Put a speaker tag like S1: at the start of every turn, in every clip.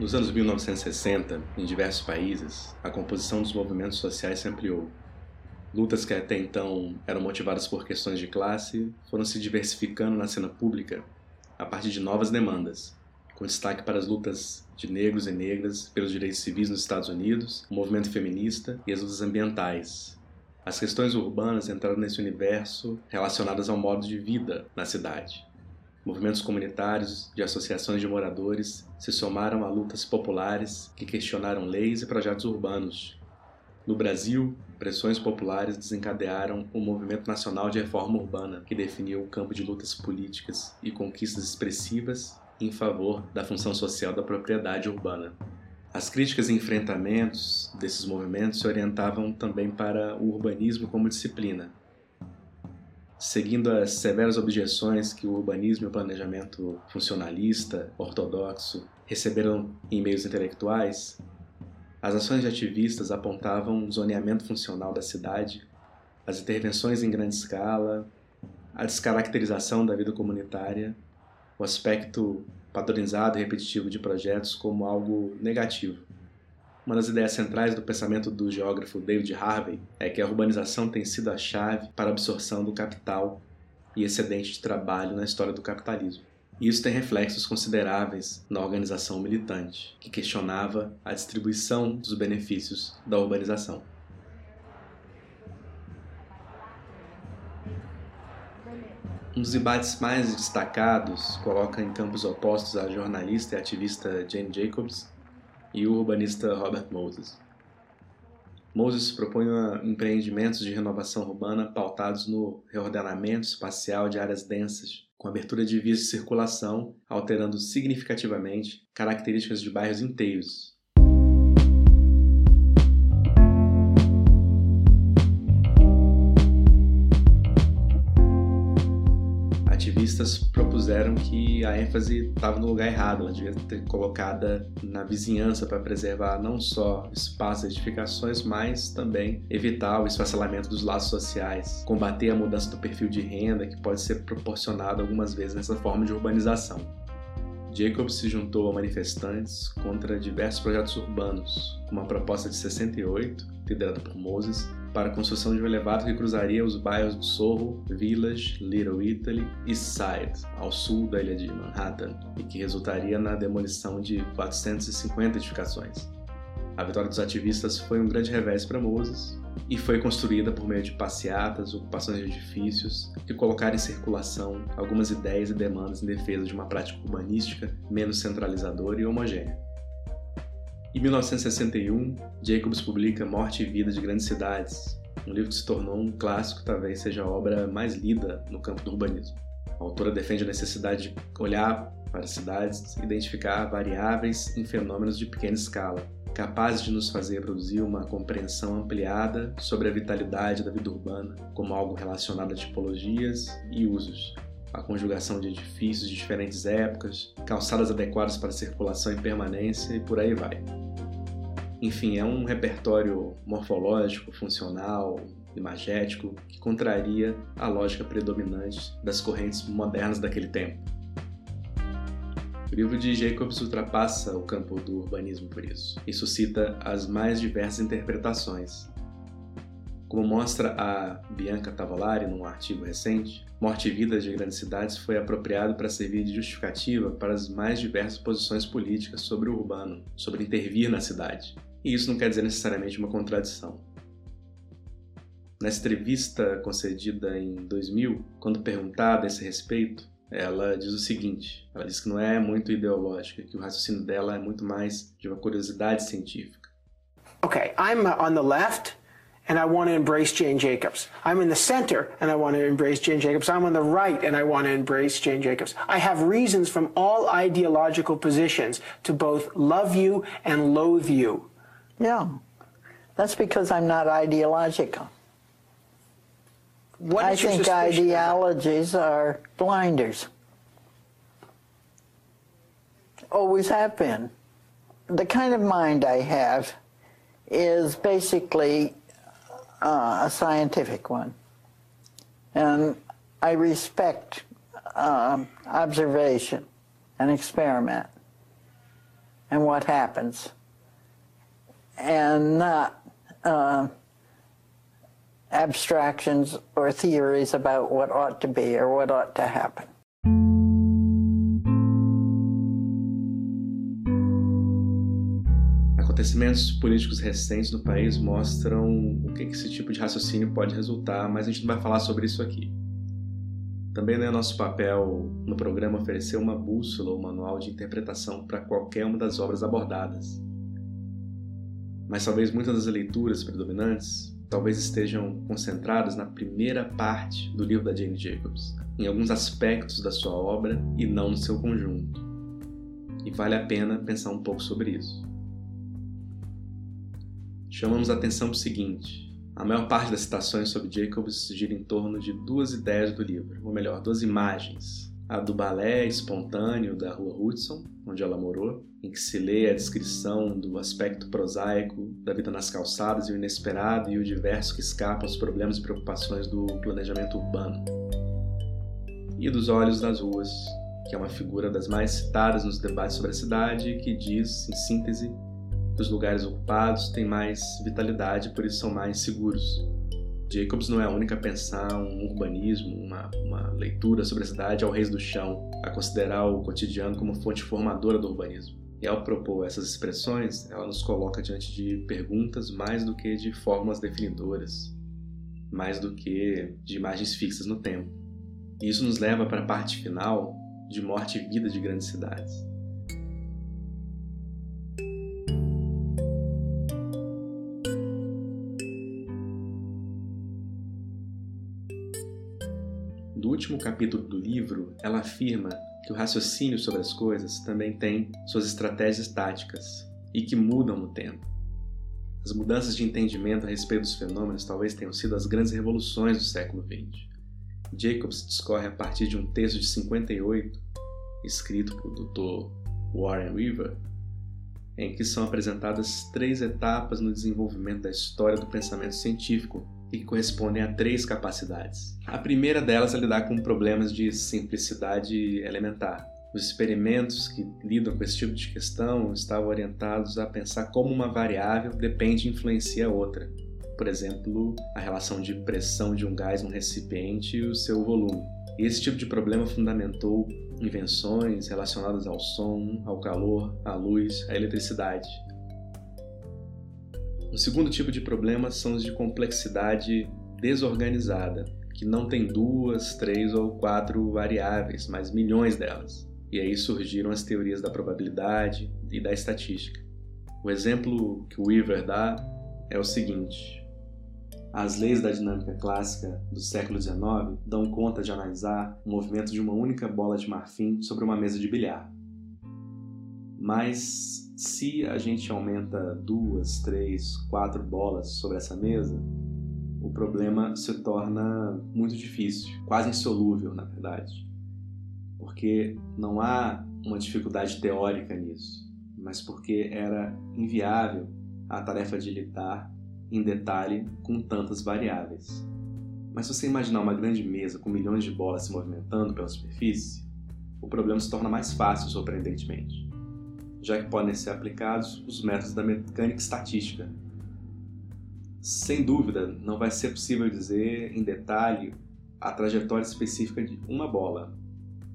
S1: Nos anos 1960, em diversos países, a composição dos movimentos sociais se ampliou. Lutas que até então eram motivadas por questões de classe foram se diversificando na cena pública a partir de novas demandas, com destaque para as lutas de negros e negras pelos direitos civis nos Estados Unidos, o movimento feminista e as lutas ambientais. As questões urbanas entraram nesse universo relacionadas ao modo de vida na cidade. Movimentos comunitários, de associações de moradores, se somaram a lutas populares que questionaram leis e projetos urbanos. No Brasil, pressões populares desencadearam o Movimento Nacional de Reforma Urbana, que definiu o campo de lutas políticas e conquistas expressivas em favor da função social da propriedade urbana. As críticas e enfrentamentos desses movimentos se orientavam também para o urbanismo como disciplina, seguindo as severas objeções que o urbanismo e o planejamento funcionalista, ortodoxo, receberam em meios intelectuais, as ações de ativistas apontavam o zoneamento funcional da cidade, as intervenções em grande escala, a descaracterização da vida comunitária, o aspecto padronizado e repetitivo de projetos como algo negativo. Uma das ideias centrais do pensamento do geógrafo David Harvey é que a urbanização tem sido a chave para a absorção do capital e excedente de trabalho na história do capitalismo. E isso tem reflexos consideráveis na organização militante, que questionava a distribuição dos benefícios da urbanização. Um dos debates mais destacados coloca em campos opostos a jornalista e ativista Jane Jacobs e o urbanista Robert Moses. Moses propõe empreendimentos de renovação urbana pautados no reordenamento espacial de áreas densas, com abertura de vias de circulação, alterando significativamente características de bairros inteiros, ativistas propuseram que a ênfase estava no lugar errado, ela devia ter colocada na vizinhança para preservar não só espaços e edificações, mas também evitar o esfacelamento dos laços sociais, combater a mudança do perfil de renda que pode ser proporcionado algumas vezes nessa forma de urbanização. Jacobs se juntou a manifestantes contra diversos projetos urbanos, uma proposta de 68, liderada por Moses, para a construção de um elevado que cruzaria os bairros do Sorro, Village, Little Italy e Side, ao sul da ilha de Manhattan, e que resultaria na demolição de 450 edificações. A vitória dos ativistas foi um grande revés para Moses e foi construída por meio de passeatas, ocupações de edifícios que colocaram em circulação algumas ideias e demandas em defesa de uma prática urbanística menos centralizadora e homogênea. Em 1961, Jacobs publica Morte e Vida de Grandes Cidades, um livro que se tornou um clássico, talvez seja a obra mais lida no campo do urbanismo. A autora defende a necessidade de olhar para as cidades, identificar variáveis em fenômenos de pequena escala, capazes de nos fazer produzir uma compreensão ampliada sobre a vitalidade da vida urbana, como algo relacionado a tipologias e usos, a conjugação de edifícios de diferentes épocas, calçadas adequadas para circulação e permanência e por aí vai. Enfim, é um repertório morfológico, funcional, imagético que contraria a lógica predominante das correntes modernas daquele tempo. O livro de Jacobs ultrapassa o campo do urbanismo por isso e suscita as mais diversas interpretações, como mostra a Bianca Tavolari num artigo recente, Morte e Vida de Grandes Cidades foi apropriado para servir de justificativa para as mais diversas posições políticas sobre o urbano, sobre intervir na cidade. E isso não quer dizer necessariamente uma contradição. Nessa entrevista concedida em 2000, quando perguntada a esse respeito, ela diz o seguinte: ela diz que não é muito ideológica, que o raciocínio dela é muito mais de uma curiosidade científica.
S2: Okay, I'm on the left. And I want to embrace Jane Jacobs. I'm in the center and I want to embrace Jane Jacobs. I'm on the right and I want to embrace Jane Jacobs. I have reasons from all ideological positions to both love you and loathe you.
S3: Yeah, that's because I'm not ideological.
S2: What
S3: I think ideologies are blinders. Always have been. The kind of mind I have is basically uh, a scientific one. And I respect um, observation and experiment. and what happens, and not uh, abstractions or theories about what ought to be or what ought to happen.
S1: Acontecimentos políticos recentes no país mostram o que esse tipo de raciocínio pode resultar, mas a gente não vai falar sobre isso aqui. Também não é nosso papel no programa oferecer uma bússola ou manual de interpretação para qualquer uma das obras abordadas. Mas talvez muitas das leituras predominantes talvez estejam concentradas na primeira parte do livro da Jane Jacobs, em alguns aspectos da sua obra e não no seu conjunto. E vale a pena pensar um pouco sobre isso. Chamamos a atenção para o seguinte: a maior parte das citações sobre Jacobs gira em torno de duas ideias do livro, ou melhor, duas imagens. A do balé espontâneo da rua Hudson, onde ela morou, em que se lê a descrição do aspecto prosaico da vida nas calçadas e o inesperado e o diverso que escapa aos problemas e preocupações do planejamento urbano. E dos Olhos das Ruas, que é uma figura das mais citadas nos debates sobre a cidade que diz, em síntese, que os lugares ocupados têm mais vitalidade por isso são mais seguros. Jacobs não é a única a pensar um urbanismo, uma, uma leitura sobre a cidade ao reis do chão, a considerar o cotidiano como fonte formadora do urbanismo. E ao propor essas expressões, ela nos coloca diante de perguntas mais do que de fórmulas definidoras, mais do que de imagens fixas no tempo. E isso nos leva para a parte final de morte e vida de grandes cidades. Último capítulo do livro, ela afirma que o raciocínio sobre as coisas também tem suas estratégias táticas e que mudam no tempo. As mudanças de entendimento a respeito dos fenômenos talvez tenham sido as grandes revoluções do século XX. Jacobs discorre a partir de um texto de 58, escrito por Dr. Warren Weaver, em que são apresentadas três etapas no desenvolvimento da história do pensamento científico e correspondem a três capacidades. A primeira delas é lidar com problemas de simplicidade elementar. Os experimentos que lidam com esse tipo de questão estavam orientados a pensar como uma variável depende e influencia outra. Por exemplo, a relação de pressão de um gás no recipiente e o seu volume. Esse tipo de problema fundamentou invenções relacionadas ao som, ao calor, à luz, à eletricidade, o segundo tipo de problemas são os de complexidade desorganizada, que não tem duas, três ou quatro variáveis, mas milhões delas. E aí surgiram as teorias da probabilidade e da estatística. O exemplo que o Weaver dá é o seguinte: as leis da dinâmica clássica do século XIX dão conta de analisar o movimento de uma única bola de marfim sobre uma mesa de bilhar. Mas se a gente aumenta duas, três, quatro bolas sobre essa mesa, o problema se torna muito difícil, quase insolúvel, na verdade. Porque não há uma dificuldade teórica nisso, mas porque era inviável a tarefa de lidar em detalhe com tantas variáveis. Mas se você imaginar uma grande mesa com milhões de bolas se movimentando pela superfície, o problema se torna mais fácil, surpreendentemente já que podem ser aplicados os métodos da mecânica estatística. Sem dúvida, não vai ser possível dizer em detalhe a trajetória específica de uma bola,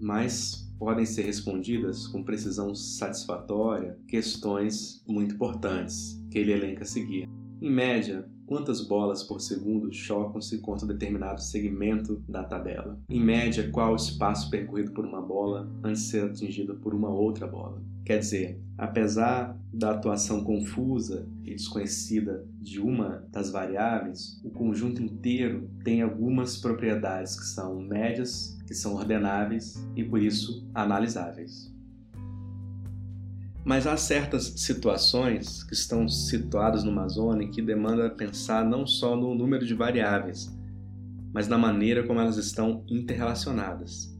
S1: mas podem ser respondidas com precisão satisfatória questões muito importantes que ele elenca a seguir. Em média, quantas bolas por segundo chocam-se contra determinado segmento da tabela? Em média, qual o espaço percorrido por uma bola antes de ser atingido por uma outra bola? Quer dizer, apesar da atuação confusa e desconhecida de uma das variáveis, o conjunto inteiro tem algumas propriedades que são médias, que são ordenáveis e por isso analisáveis. Mas há certas situações que estão situadas numa zona em que demanda pensar não só no número de variáveis, mas na maneira como elas estão interrelacionadas.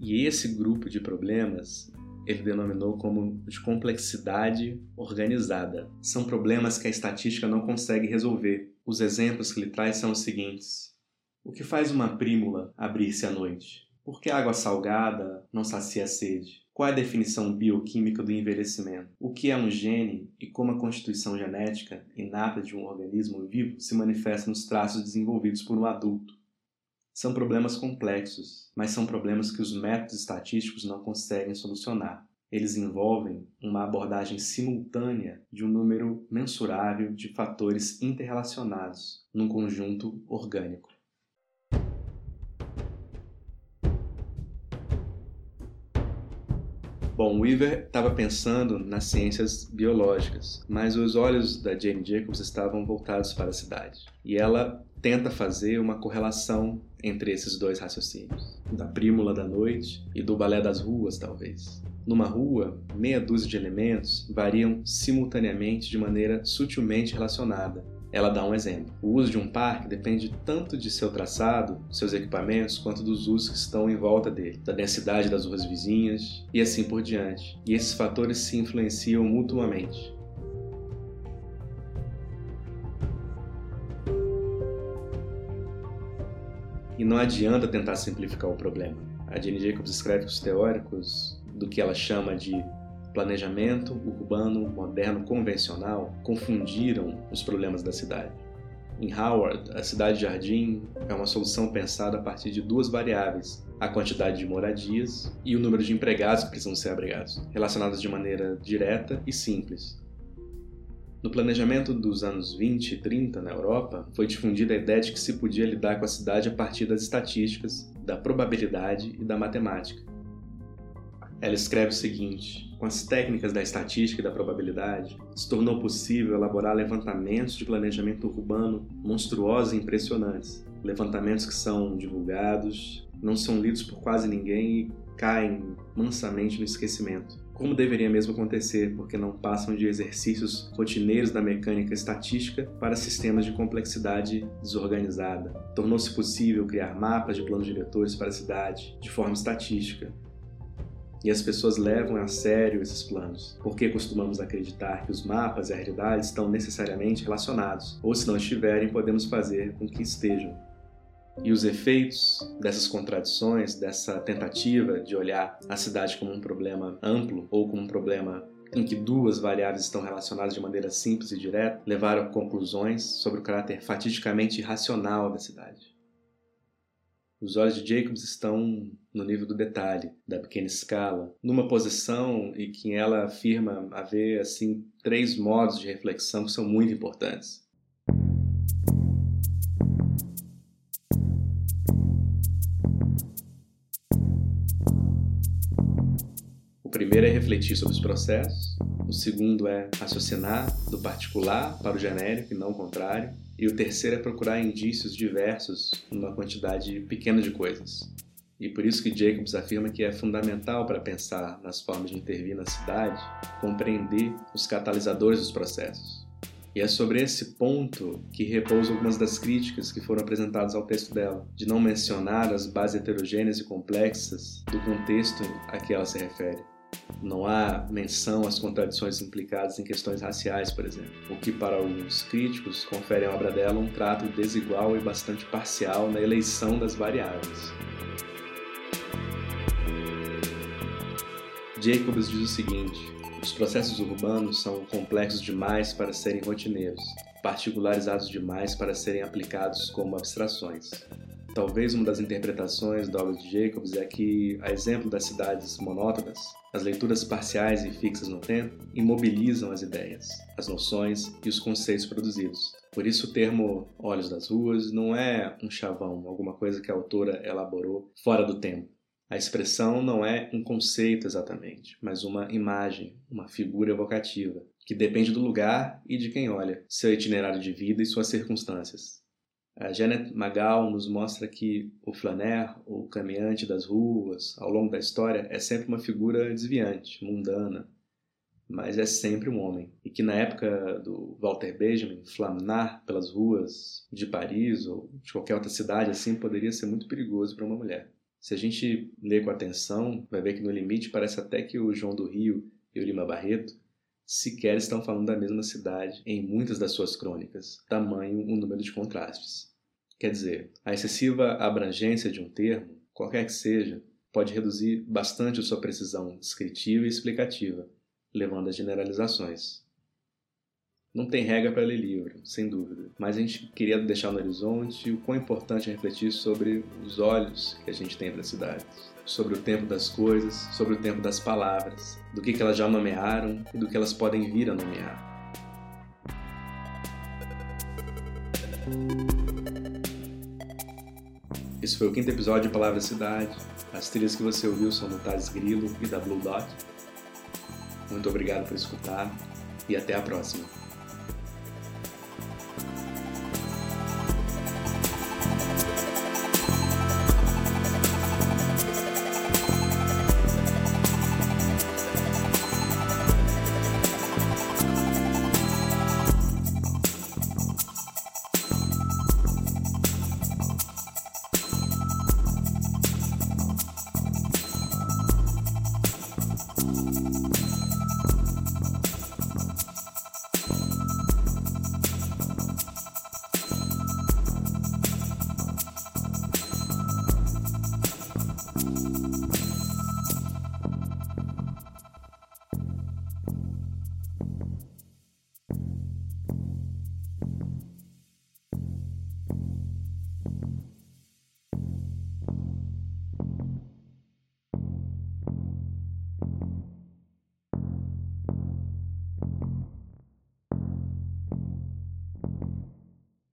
S1: E esse grupo de problemas ele denominou como de complexidade organizada. São problemas que a estatística não consegue resolver. Os exemplos que ele traz são os seguintes: O que faz uma prímula abrir-se à noite? Por que água salgada não sacia a sede? Qual é a definição bioquímica do envelhecimento? O que é um gene e como a constituição genética inata de um organismo vivo se manifesta nos traços desenvolvidos por um adulto? São problemas complexos, mas são problemas que os métodos estatísticos não conseguem solucionar. Eles envolvem uma abordagem simultânea de um número mensurável de fatores interrelacionados num conjunto orgânico. Bom, Weaver estava pensando nas ciências biológicas, mas os olhos da Jane Jacobs estavam voltados para a cidade. E ela tenta fazer uma correlação entre esses dois raciocínios, da prímula da noite e do balé das ruas, talvez. Numa rua, meia dúzia de elementos variam simultaneamente de maneira sutilmente relacionada, ela dá um exemplo. O uso de um parque depende tanto de seu traçado, seus equipamentos, quanto dos usos que estão em volta dele, da densidade das ruas vizinhas e assim por diante. E esses fatores se influenciam mutuamente. E não adianta tentar simplificar o problema. A Jane Jacobs escreve que os teóricos do que ela chama de planejamento urbano moderno convencional confundiram os problemas da cidade. Em Howard, a cidade-jardim é uma solução pensada a partir de duas variáveis: a quantidade de moradias e o número de empregados que precisam ser abrigados, relacionadas de maneira direta e simples. No planejamento dos anos 20 e 30 na Europa, foi difundida a ideia de que se podia lidar com a cidade a partir das estatísticas, da probabilidade e da matemática. Ela escreve o seguinte: com as técnicas da estatística e da probabilidade, se tornou possível elaborar levantamentos de planejamento urbano monstruosos e impressionantes. Levantamentos que são divulgados, não são lidos por quase ninguém e caem mansamente no esquecimento. Como deveria mesmo acontecer, porque não passam de exercícios rotineiros da mecânica estatística para sistemas de complexidade desorganizada. Tornou-se possível criar mapas de planos diretores para a cidade de forma estatística, e as pessoas levam a sério esses planos, porque costumamos acreditar que os mapas e a realidade estão necessariamente relacionados, ou se não estiverem, podemos fazer com que estejam. E os efeitos dessas contradições, dessa tentativa de olhar a cidade como um problema amplo ou como um problema em que duas variáveis estão relacionadas de maneira simples e direta, levaram a conclusões sobre o caráter fatidicamente irracional da cidade. Os olhos de Jacobs estão no nível do detalhe, da pequena escala, numa posição em que ela afirma haver assim três modos de reflexão que são muito importantes. O primeiro é refletir sobre os processos, o segundo é raciocinar do particular para o genérico e não o contrário, e o terceiro é procurar indícios diversos numa quantidade pequena de coisas. E por isso que Jacobs afirma que é fundamental para pensar nas formas de intervir na cidade, compreender os catalisadores dos processos. E é sobre esse ponto que repousam algumas das críticas que foram apresentadas ao texto dela, de não mencionar as bases heterogêneas e complexas do contexto a que ela se refere. Não há menção às contradições implicadas em questões raciais, por exemplo, o que para alguns críticos confere à obra dela um trato desigual e bastante parcial na eleição das variáveis. Jacobs diz o seguinte: os processos urbanos são complexos demais para serem rotineiros, particularizados demais para serem aplicados como abstrações. Talvez uma das interpretações da obra de Jacobs é que, a exemplo das cidades monótonas, as leituras parciais e fixas no tempo imobilizam as ideias, as noções e os conceitos produzidos. Por isso o termo Olhos das Ruas não é um chavão, alguma coisa que a autora elaborou fora do tempo. A expressão não é um conceito exatamente, mas uma imagem, uma figura evocativa, que depende do lugar e de quem olha, seu itinerário de vida e suas circunstâncias. A Janet Magal nos mostra que o flaner, o caminhante das ruas, ao longo da história, é sempre uma figura desviante, mundana, mas é sempre um homem. E que na época do Walter Benjamin, flamnar pelas ruas de Paris ou de qualquer outra cidade assim poderia ser muito perigoso para uma mulher. Se a gente lê com atenção, vai ver que no limite parece até que o João do Rio e o Lima Barreto sequer estão falando da mesma cidade em muitas das suas crônicas, tamanho o número de contrastes. Quer dizer, a excessiva abrangência de um termo, qualquer que seja, pode reduzir bastante a sua precisão descritiva e explicativa, levando a generalizações. Não tem regra para ler livro, sem dúvida, mas a gente queria deixar no horizonte o quão importante é refletir sobre os olhos que a gente tem para as cidades, sobre o tempo das coisas, sobre o tempo das palavras, do que, elas já nomearam e do que elas podem vir a nomear. Esse foi o quinto episódio de Palavra Cidade. As trilhas que você ouviu são do Thales Grilo e da Blue Dot. Muito obrigado por escutar e até a próxima.